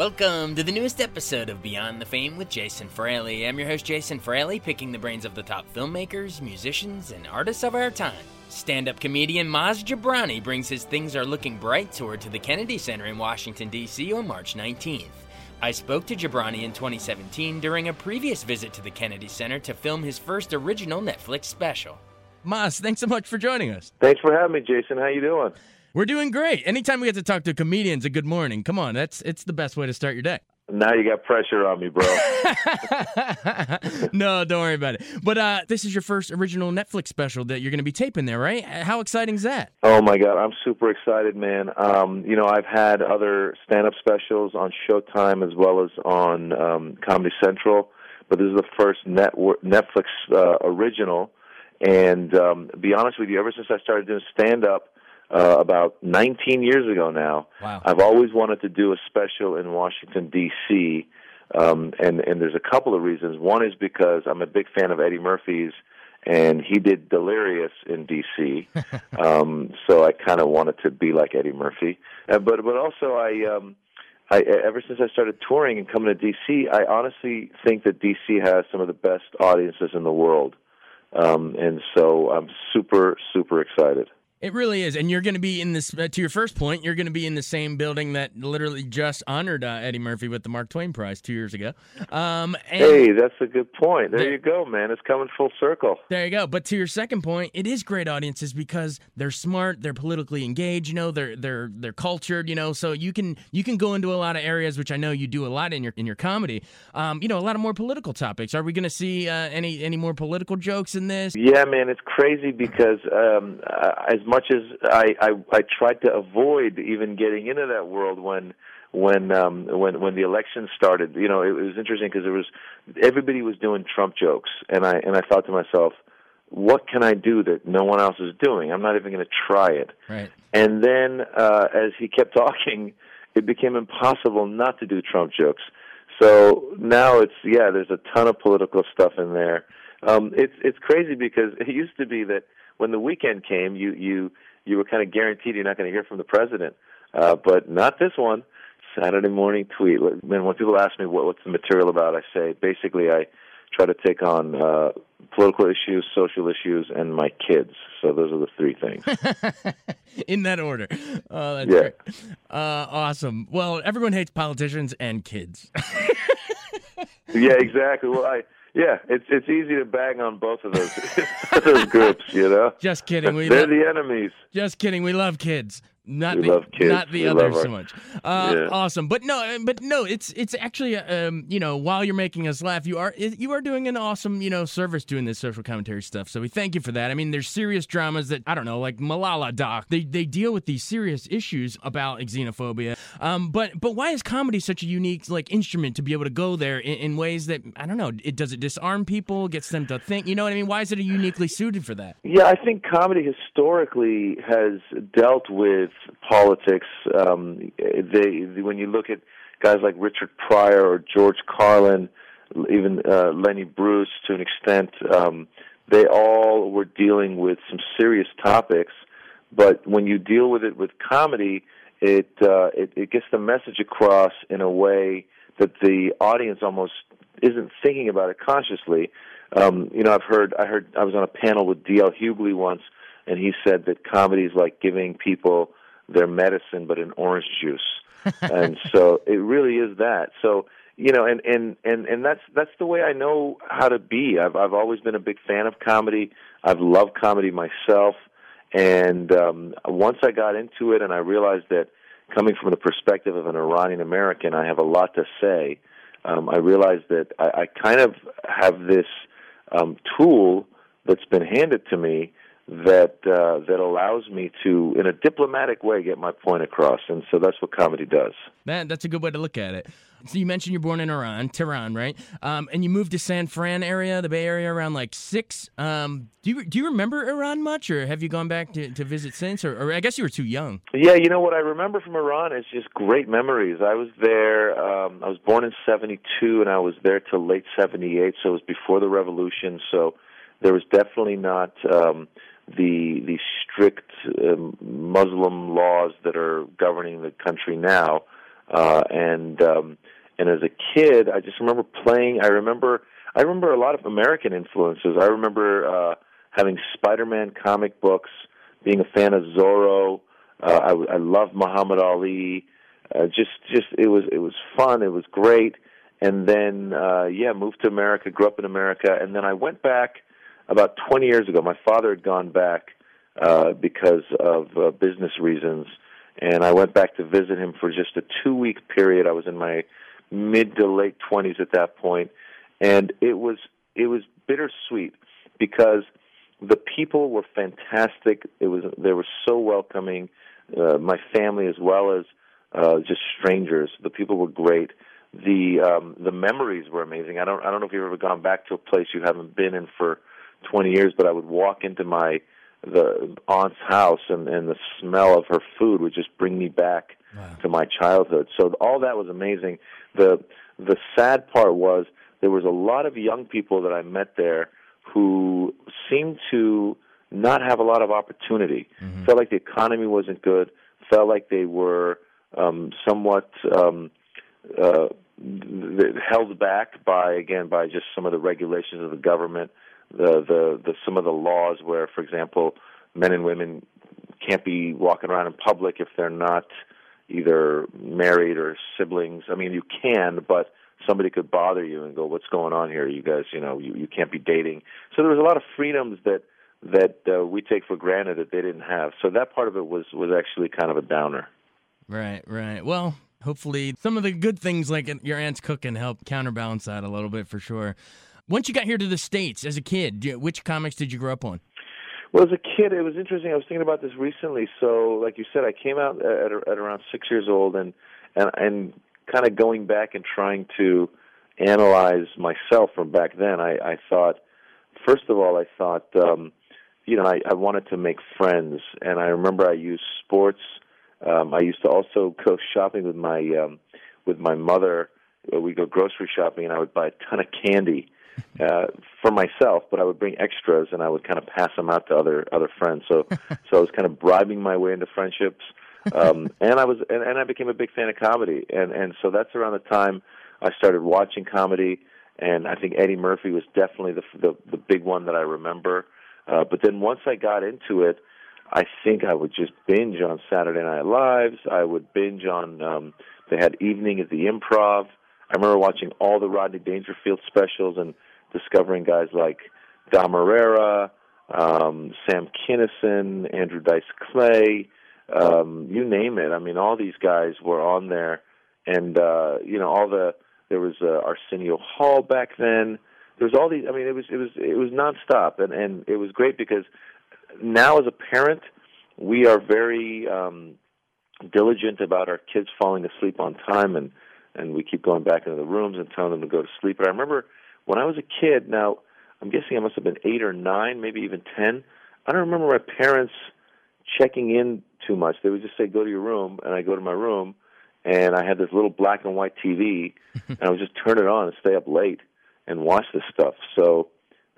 Welcome to the newest episode of Beyond the Fame with Jason Fraley. I'm your host, Jason Fraley, picking the brains of the top filmmakers, musicians, and artists of our time. Stand up comedian Maz Jobrani brings his Things Are Looking Bright tour to the Kennedy Center in Washington, D.C. on March 19th. I spoke to Jobrani in 2017 during a previous visit to the Kennedy Center to film his first original Netflix special. Maz, thanks so much for joining us. Thanks for having me, Jason. How you doing? We're doing great. Anytime we get to talk to comedians, a good morning. Come on, that's it's the best way to start your day. Now you got pressure on me, bro. no, don't worry about it. But uh, this is your first original Netflix special that you're going to be taping there, right? How exciting is that? Oh my God, I'm super excited, man. Um, you know, I've had other stand-up specials on Showtime as well as on um, Comedy Central, but this is the first network Netflix uh, original. And um, to be honest with you, ever since I started doing stand-up uh, about 19 years ago now. Wow. I've always wanted to do a special in Washington D.C. Um, and and there's a couple of reasons. One is because I'm a big fan of Eddie Murphy's, and he did Delirious in D.C. um, so I kind of wanted to be like Eddie Murphy. Uh, but but also I. Um, I, ever since I started touring and coming to DC, I honestly think that DC has some of the best audiences in the world, um, and so I'm super super excited. It really is, and you're going to be in this. Uh, to your first point, you're going to be in the same building that literally just honored uh, Eddie Murphy with the Mark Twain Prize two years ago. Um, hey, that's a good point. There, there, you go, man. It's coming full circle. There you go. But to your second point, it is great audiences because they're smart, they're politically engaged. You know, they're they're they're cultured. You know, so you can you can go into a lot of areas, which I know you do a lot in your in your comedy. Um, you know, a lot of more political topics. Are we going to see uh, any any more political jokes in this? Yeah, man. It's crazy because um, uh, as much as I, I I tried to avoid even getting into that world when when um when when the election started you know it was interesting because it was everybody was doing trump jokes. And i and i thought to myself what can i do that no one else is doing? I'm not even going to try it. Right. And then uh as he kept talking it became impossible not to do trump jokes. So now it's yeah there's a ton of political stuff in there. Um it's it's crazy because it used to be that when the weekend came you you you were kind of guaranteed you're not going to hear from the president. Uh, but not this one. Saturday morning tweet. Man, when people ask me what, what's the material about, I say basically I try to take on uh, political issues, social issues, and my kids. So those are the three things. In that order. Oh, that's yeah. great. Uh, awesome. Well, everyone hates politicians and kids. yeah, exactly. Well, I yeah, it's it's easy to bang on both of those those groups, you know. Just kidding. We They're the enemies. Just kidding. We love kids. Not we the not the we others our, so much. Uh, yeah. Awesome, but no, but no, it's it's actually um, you know while you're making us laugh, you are you are doing an awesome you know service doing this social commentary stuff. So we thank you for that. I mean, there's serious dramas that I don't know, like Malala Doc. They they deal with these serious issues about xenophobia. Um, but but why is comedy such a unique like instrument to be able to go there in, in ways that I don't know? It does it disarm people, gets them to think. You know what I mean? Why is it uniquely suited for that? Yeah, I think comedy historically has dealt with politics um, they, when you look at guys like Richard Pryor or George Carlin, even uh, Lenny Bruce to an extent, um, they all were dealing with some serious topics. But when you deal with it with comedy, it uh, it, it gets the message across in a way that the audience almost isn't thinking about it consciously. Um, you know, I've heard I heard I was on a panel with D.L. Hughley once, and he said that comedy is like giving people their medicine, but in orange juice. and so it really is that. So you know, and and and and that's that's the way I know how to be. I've I've always been a big fan of comedy. I've loved comedy myself, and um, once I got into it, and I realized that coming from the perspective of an Iranian American, I have a lot to say. Um, I realized that I, I kind of have this um, tool that's been handed to me that uh, that allows me to, in a diplomatic way, get my point across. And so that's what comedy does. Man, that's a good way to look at it. So you mentioned you're born in Iran, Tehran, right? Um, and you moved to San Fran area, the Bay Area, around like six. Um, do you do you remember Iran much, or have you gone back to, to visit since? Or, or I guess you were too young. Yeah, you know what I remember from Iran is just great memories. I was there. Um, I was born in '72, and I was there till late '78, so it was before the revolution. So there was definitely not. Um, the the strict um, Muslim laws that are governing the country now. Uh, and um, and as a kid, I just remember playing. I remember I remember a lot of American influences. I remember uh, having Spider-Man comic books, being a fan of Zorro. Uh, I, I loved Muhammad Ali. Uh, just just it was it was fun. It was great. And then uh, yeah, moved to America. Grew up in America, and then I went back about 20 years ago. My father had gone back uh, because of uh, business reasons, and I went back to visit him for just a two week period. I was in my mid to late 20s at that point, and it was it was bittersweet because the people were fantastic. It was they were so welcoming. Uh, my family as well as uh, just strangers. The people were great. The um, the memories were amazing. I don't I don't know if you've ever gone back to a place you haven't been in for 20 years, but I would walk into my the aunt's house and and the smell of her food would just bring me back wow. to my childhood. So all that was amazing. The the sad part was there was a lot of young people that I met there who seemed to not have a lot of opportunity. Mm-hmm. Felt like the economy wasn't good. Felt like they were um, somewhat um, uh, held back by again by just some of the regulations of the government the, the the some of the laws where, for example, men and women can't be walking around in public if they're not either married or siblings. I mean, you can, but somebody could bother you and go, "What's going on here? You guys, you know, you you can't be dating." So there was a lot of freedoms that that uh, we take for granted that they didn't have. So that part of it was was actually kind of a downer. Right, right. Well, hopefully some of the good things like your aunt's cooking help counterbalance that a little bit for sure. Once you got here to the states as a kid, which comics did you grow up on? Well, as a kid, it was interesting. I was thinking about this recently. So, like you said, I came out at, at around six years old, and and and kind of going back and trying to analyze myself from back then. I, I thought, first of all, I thought, um, you know, I, I wanted to make friends, and I remember I used sports. Um, I used to also go shopping with my um, with my mother. We go grocery shopping, and I would buy a ton of candy uh, for myself, but I would bring extras and I would kind of pass them out to other other friends. So so I was kind of bribing my way into friendships. Um, and I was and, and I became a big fan of comedy, and and so that's around the time I started watching comedy. And I think Eddie Murphy was definitely the the, the big one that I remember. Uh, but then once I got into it, I think I would just binge on Saturday Night Lives. I would binge on. Um, they had Evening at the Improv. I remember watching all the Rodney Dangerfield specials and discovering guys like Dom Irrera, um, Sam Kinison, Andrew Dice Clay, um, you name it. I mean, all these guys were on there, and uh, you know, all the there was uh, Arsenio Hall back then. There was all these. I mean, it was it was it was nonstop, and and it was great because now as a parent, we are very um, diligent about our kids falling asleep on time, and and we keep going back into the rooms and telling them to go to sleep. But I remember when I was a kid, now I'm guessing I must have been eight or nine, maybe even ten. I don't remember my parents checking in too much. They would just say, "Go to your room," and I go to my room, and I had this little black and white TV, and I would just turn it on and stay up late and watch this stuff. So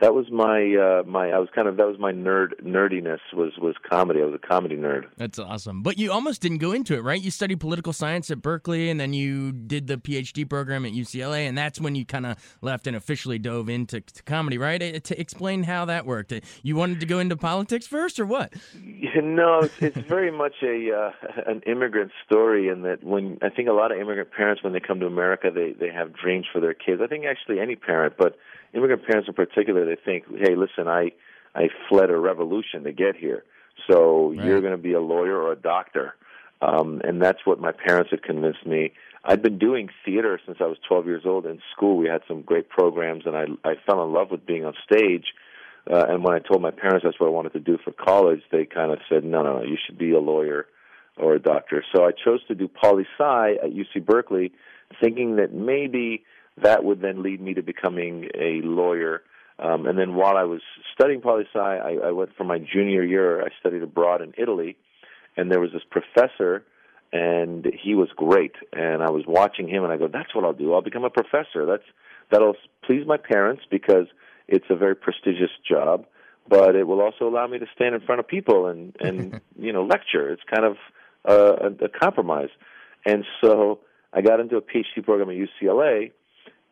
that was my uh my I was kind of that was my nerd nerdiness was was comedy. I was a comedy nerd. That's awesome. But you almost didn't go into it, right? You studied political science at Berkeley and then you did the PhD program at UCLA and that's when you kind of left and officially dove into comedy, right? To explain how that worked. You wanted to go into politics first or what? No, it's, it's very much a uh, an immigrant story in that when I think a lot of immigrant parents when they come to America they they have dreams for their kids. I think actually any parent, but immigrant parents in particular, they think, hey, listen, I I fled a revolution to get here, so right. you're going to be a lawyer or a doctor, um, and that's what my parents had convinced me. I'd been doing theater since I was 12 years old. In school, we had some great programs, and I I fell in love with being on stage. Uh, and when I told my parents that's what I wanted to do for college, they kind of said, no, no, no, you should be a lawyer or a doctor. So I chose to do poli sci at UC Berkeley, thinking that maybe that would then lead me to becoming a lawyer. Um, and then while I was studying poli sci, I, I went for my junior year. I studied abroad in Italy, and there was this professor, and he was great. And I was watching him, and I go, "That's what I'll do. I'll become a professor. That's that'll please my parents because it's a very prestigious job, but it will also allow me to stand in front of people and and you know lecture. It's kind of a, a compromise. And so I got into a PhD program at UCLA,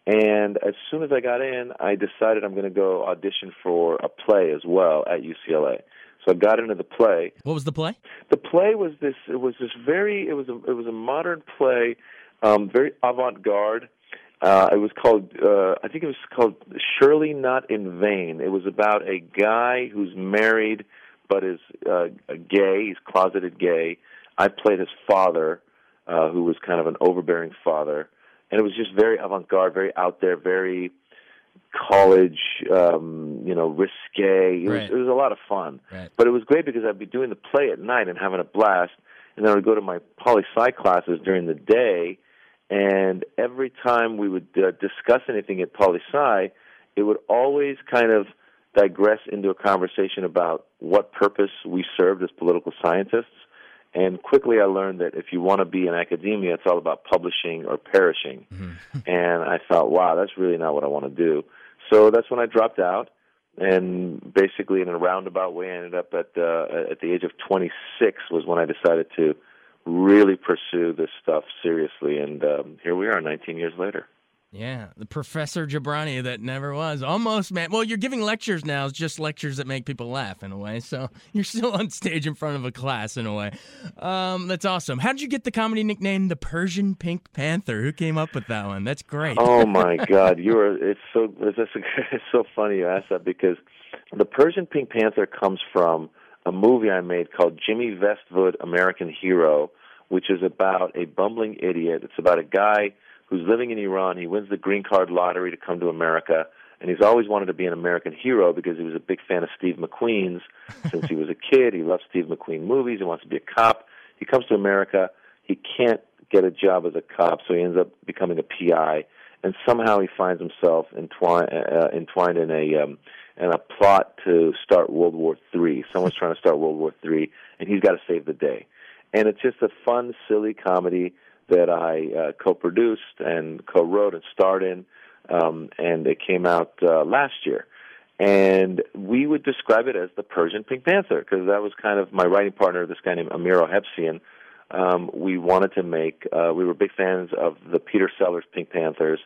and as soon as I got in, I decided I'm going to go audition for a play as well at UCLA. So I got into the play. What was the play? The play was this. It was this very. It was a. It was a modern play, um, very avant-garde. Uh, it was called. Uh, I think it was called Surely Not in Vain. It was about a guy who's married but is uh, gay. He's closeted gay. I played his father, uh, who was kind of an overbearing father, and it was just very avant-garde, very out there, very college, um, you know, risque. It, Right. was, it was a lot of fun. Right. But it was great because I'd be doing the play at night and having a blast, and then I would go to my poli sci classes during the day, and every time we would uh, discuss anything at poli sci, it would always kind of digress into a conversation about what purpose we served as political scientists. And quickly I learned that if you want to be in academia, it's all about publishing or perishing. and I thought, wow, that's really not what I want to do. So that's when I dropped out. And basically, in a roundabout way, I ended up at uh, at the age of 26 was when I decided to really pursue this stuff seriously. And um, here we are, 19 years later. Yeah, the Professor Jobrani that never was. Almost, man. Well, you're giving lectures now. It's just lectures that make people laugh in a way. So you're still on stage in front of a class in a way. Um, that's awesome. How did you get the comedy nickname the Persian Pink Panther? Who came up with that one? That's great. Oh my God, you are. It's so. It's, it's so funny you ask that because the Persian Pink Panther comes from a movie I made called Jimmy Vestvood American Hero, which is about a bumbling idiot. It's about a guy who's living in Iran. He wins the green card lottery to come to America, and he's always wanted to be an American hero because he was a big fan of Steve McQueen's since he was a kid. He loves Steve McQueen movies. He wants to be a cop. He comes to America. He can't get a job as a cop, so he ends up becoming a PI. And somehow he finds himself entwined, uh, entwined in a um, in a plot to start World War Three. Someone's trying to start World War Three, and he's got to save the day. And it's just a fun, silly comedy that I uh, co-produced and co-wrote and starred in, um, and it came out uh, last year. And we would describe it as the Persian Pink Panther because that was kind of my writing partner, this guy named Amir Ohebsian. Um, we wanted to make. Uh, we were big fans of the Peter Sellers Pink Panthers,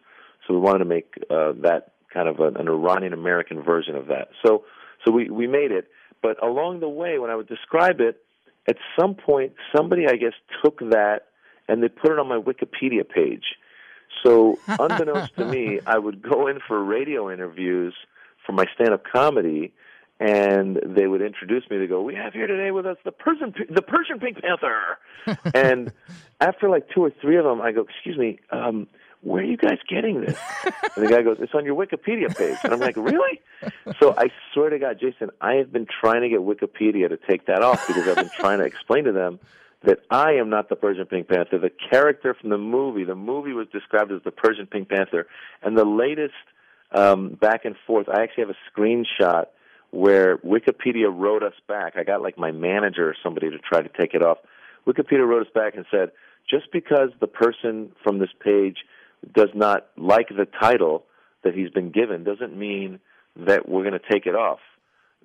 so we wanted to make that kind of an, an Iranian American version of that. So, so we we made it. But along the way, when I would describe it, at some point, somebody I guess took that and they put it on my Wikipedia page. So, unbeknownst to me, I would go in for radio interviews for my stand-up comedy, and they would introduce me. They go, "We have here today with us the Persian, the Persian Pink Panther." and after like two or three of them, I go, "Excuse me, um, where are you guys getting this?" and the guy goes, "It's on your Wikipedia page." And I'm like, "Really?" So I swear to God, Jason, I have been trying to get Wikipedia to take that off because I've been trying to explain to them that I am not the Persian Pink Panther. The character from the movie, the movie was described as the Persian Pink Panther, and the latest um, back and forth. I actually have a screenshot where Wikipedia wrote us back. I got like my manager or somebody to try to take it off. Wikipedia wrote us back and said, just because the person from this page does not like the title that he's been given doesn't mean that we're going to take it off.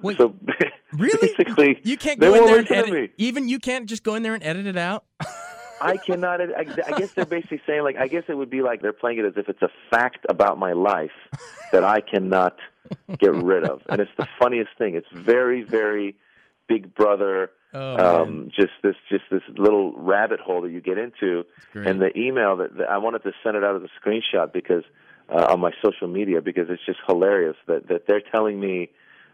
Wait, so really? basically, You can't go in there and edit. Even you can't just go in there and edit it out. I cannot. I, I guess they're basically saying like I guess it would be like they're playing it as if it's a fact about my life that I cannot get rid of, and it's the funniest thing. It's very, very Big Brother. Oh, um, just this, just this little rabbit hole that you get into, and the email that, that I wanted to send it out as a screenshot because uh, on my social media because it's just hilarious that that they're telling me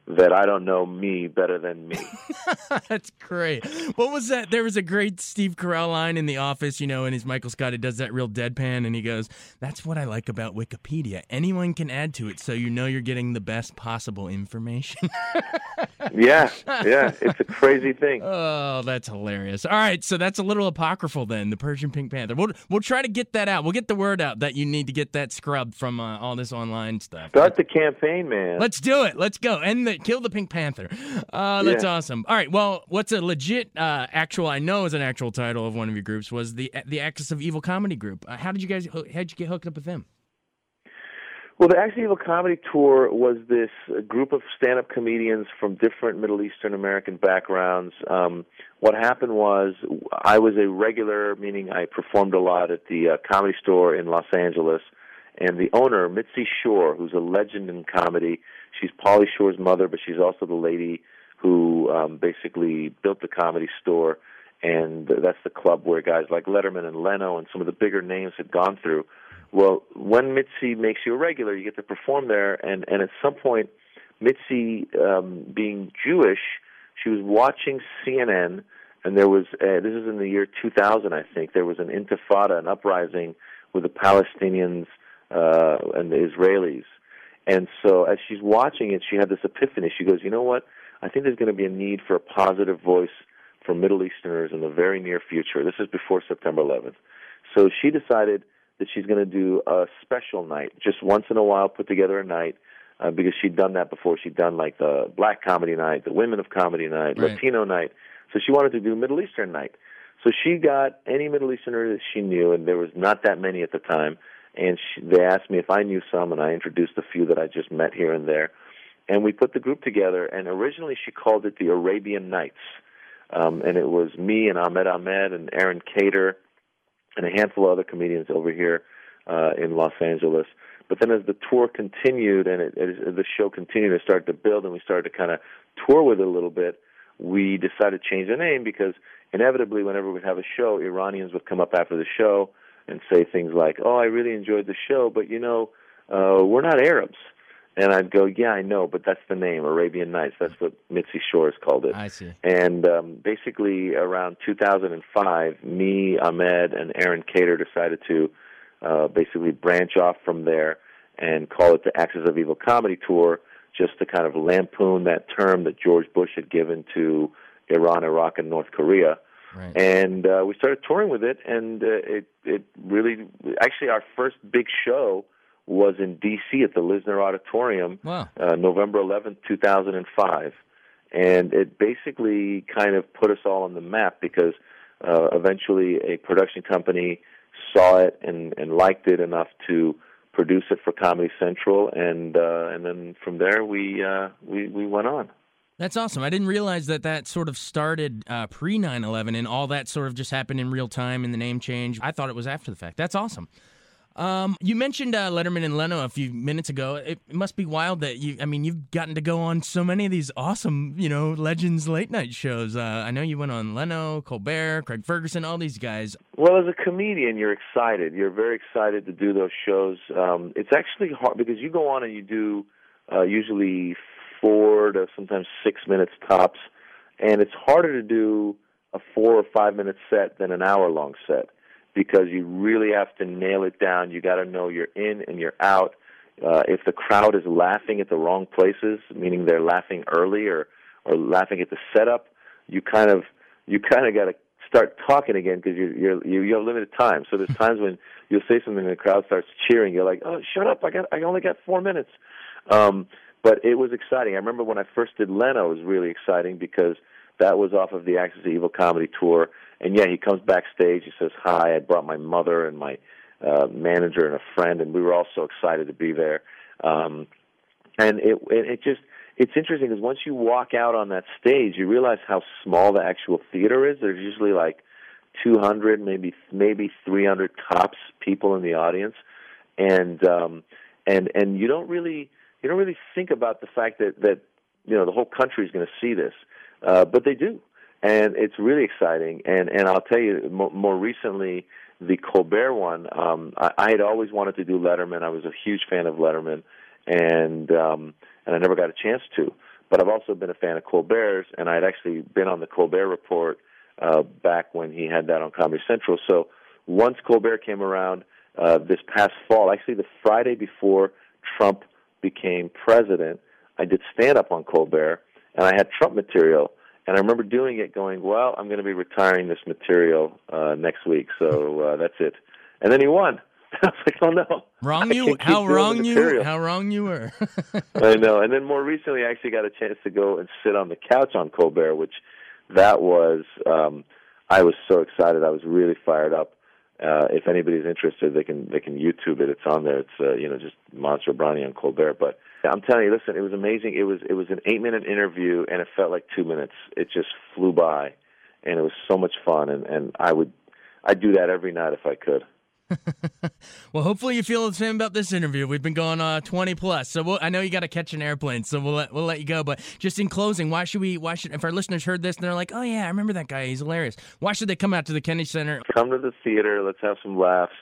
that I don't know me better than me. That's great. What was that? There was a great Steve Carell line in The Office, you know, and he's Michael Scott. He does that real deadpan, and he goes, "That's what I like about Wikipedia. Anyone can add to it, so you know you're getting the best possible information." yeah, yeah, it's a crazy thing. Oh, that's hilarious. All right, so that's a little apocryphal then. The Persian Pink Panther. We'll we'll try to get that out. We'll get the word out that you need to get that scrubbed from uh, all this online stuff. Start the campaign, man. Let's do it. Let's go. And the kill the Pink Panther. Uh, that's yeah. awesome. All right. Well, what's a legit uh, actual? I know is an actual title of one of your groups was the the Axis of Evil comedy group. Uh, how did you guys? How did you get hooked up with them? Well, the Axis of Evil comedy tour was this group of stand-up comedians from different Middle Eastern American backgrounds. Um, what happened was I was a regular, meaning I performed a lot at the uh, comedy store in Los Angeles, and the owner, Mitzi Shore, who's a legend in comedy, She's Pauly Shore's mother, but she's also the lady who um, basically built the comedy store, and that's the club where guys like Letterman and Leno and some of the bigger names had gone through. Well, when Mitzi makes you a regular, you get to perform there, and and at some point, Mitzi, um, being Jewish, she was watching CNN, and there was uh, this is in the year 2000, I think. There was an intifada, an uprising with the Palestinians uh, and the Israelis and so as she's watching it, she had this epiphany. She goes, you know what? I think there's going to be a need for a positive voice for Middle Easterners in the very near future. This is before September 11th. So she decided that she's going to do a special night, just once in a while, put together a night, uh, because she'd done that before. She'd done like the Black Comedy Night, the Women of Comedy Night, right. Latino Night. So she wanted to do Middle Eastern Night. So she got any Middle Easterner that she knew, and there was not that many at the time and she, they asked me if I knew some, and I introduced a few that I just met here and there, and we put the group together. And originally, she called it the Arabian Nights, um, and it was me and Ahmed Ahmed and Aron Kader, and a handful of other comedians over here uh, in Los Angeles. But then, as the tour continued and it, it, the show continued to start to build, and we started to kind of tour with it a little bit, we decided to change the name because inevitably, whenever we'd have a show, Iranians would come up after the show and say things like, "Oh, I really enjoyed the show, but you know, uh, we're not Arabs." And I'd go, "Yeah, I know, but that's the name, Arabian Nights. That's what Mitzi Shores called it." I see. And um, basically, around 2005, me, Ahmed, and Aron Kader decided to uh, basically branch off from there and call it the Axis of Evil Comedy Tour, just to kind of lampoon that term that George Bush had given to Iran, Iraq, and North Korea Right. And uh, we started touring with it, and uh, it it really actually our first big show was in D.C. at the Lisner Auditorium, wow. uh, November 11th, 2005, and it basically kind of put us all on the map because uh, eventually a production company saw it and and liked it enough to produce it for Comedy Central, and uh, and then from there we uh, we we went on. That's awesome. I didn't realize that that sort of started uh, pre 9 11 and all that sort of just happened in real time in the name change. I thought it was after the fact. That's awesome. Um, you mentioned uh, Letterman and Leno a few minutes ago. It, must be wild that you, I mean, you've gotten to go on so many of these awesome, you know, legends late night shows. Uh, I know you went on Leno, Colbert, Craig Ferguson, all these guys. Well, as a comedian, you're excited. You're very excited to do those shows. Um, it's actually hard because you go on and you do uh, usually four to sometimes six minutes tops, and it's harder to do a four or five minute set than an hour long set because you really have to nail it down. You got to know you're in and you're out. Uh, if the crowd is laughing at the wrong places, meaning they're laughing early or or laughing at the setup, you kind of you kind of got to start talking again because you're, you're you you have limited time. So there's times when you'll say something and the crowd starts cheering. You're like, oh, shut up! I got I only got four minutes. Um, but it was exciting. I remember when I first did Leno, it was really exciting because that was off of the Axis of Evil comedy tour. And yeah, he comes backstage. He says hi. I brought my mother and my uh, manager and a friend, and we were all so excited to be there. Um, and it, it it just it's interesting because once you walk out on that stage, you realize how small the actual theater is. There's usually like 200, maybe maybe 300 tops people in the audience, and um, and and you don't really you don't really think about the fact that that you know the whole country is going to see this, uh, but they do, and it's really exciting. And and I'll tell you more, more recently, the Colbert one. Um, I, I had always wanted to do Letterman. I was a huge fan of Letterman, and um, and I never got a chance to. but I've also been a fan of Colbert's, and I'd actually been on the Colbert Report uh, back when he had that on Comedy Central. So once Colbert came around uh, this past fall, actually the Friday before Trump became president, I did stand up on Colbert, and I had Trump material. And I remember doing it, going, "Well, I'm going to be retiring this material uh, next week, so uh, that's it." And then he won. I was like, "Oh no!" Wrong you? How wrong you? How wrong you were? I know. And then more recently, I actually got a chance to go and sit on the couch on Colbert, which that was. um I was so excited. I was really fired up. Uh, if anybody's interested, they can they can YouTube it. It's on there. It's uh, you know just Maz Jobrani on Colbert. But I'm telling you, listen, it was amazing. It was it was an eight minute interview, and it felt like two minutes. It just flew by, and it was so much fun. And and I would I'd do that every night if I could. well, hopefully you feel the same about this interview. We've been going uh, 20 plus, so we'll, I know you got to catch an airplane, so we'll let, we'll let you go. But just in closing, why should we? Why should if our listeners heard this and they're like, oh yeah, I remember that guy, he's hilarious. Why should they come out to the Kennedy Center? Come to the theater. Let's have some laughs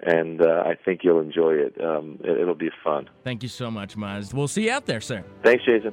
and uh, I think you'll enjoy it. Um, it. will be fun. Thank you so much, Maz. We'll see you out there, sir. Thanks, Jason.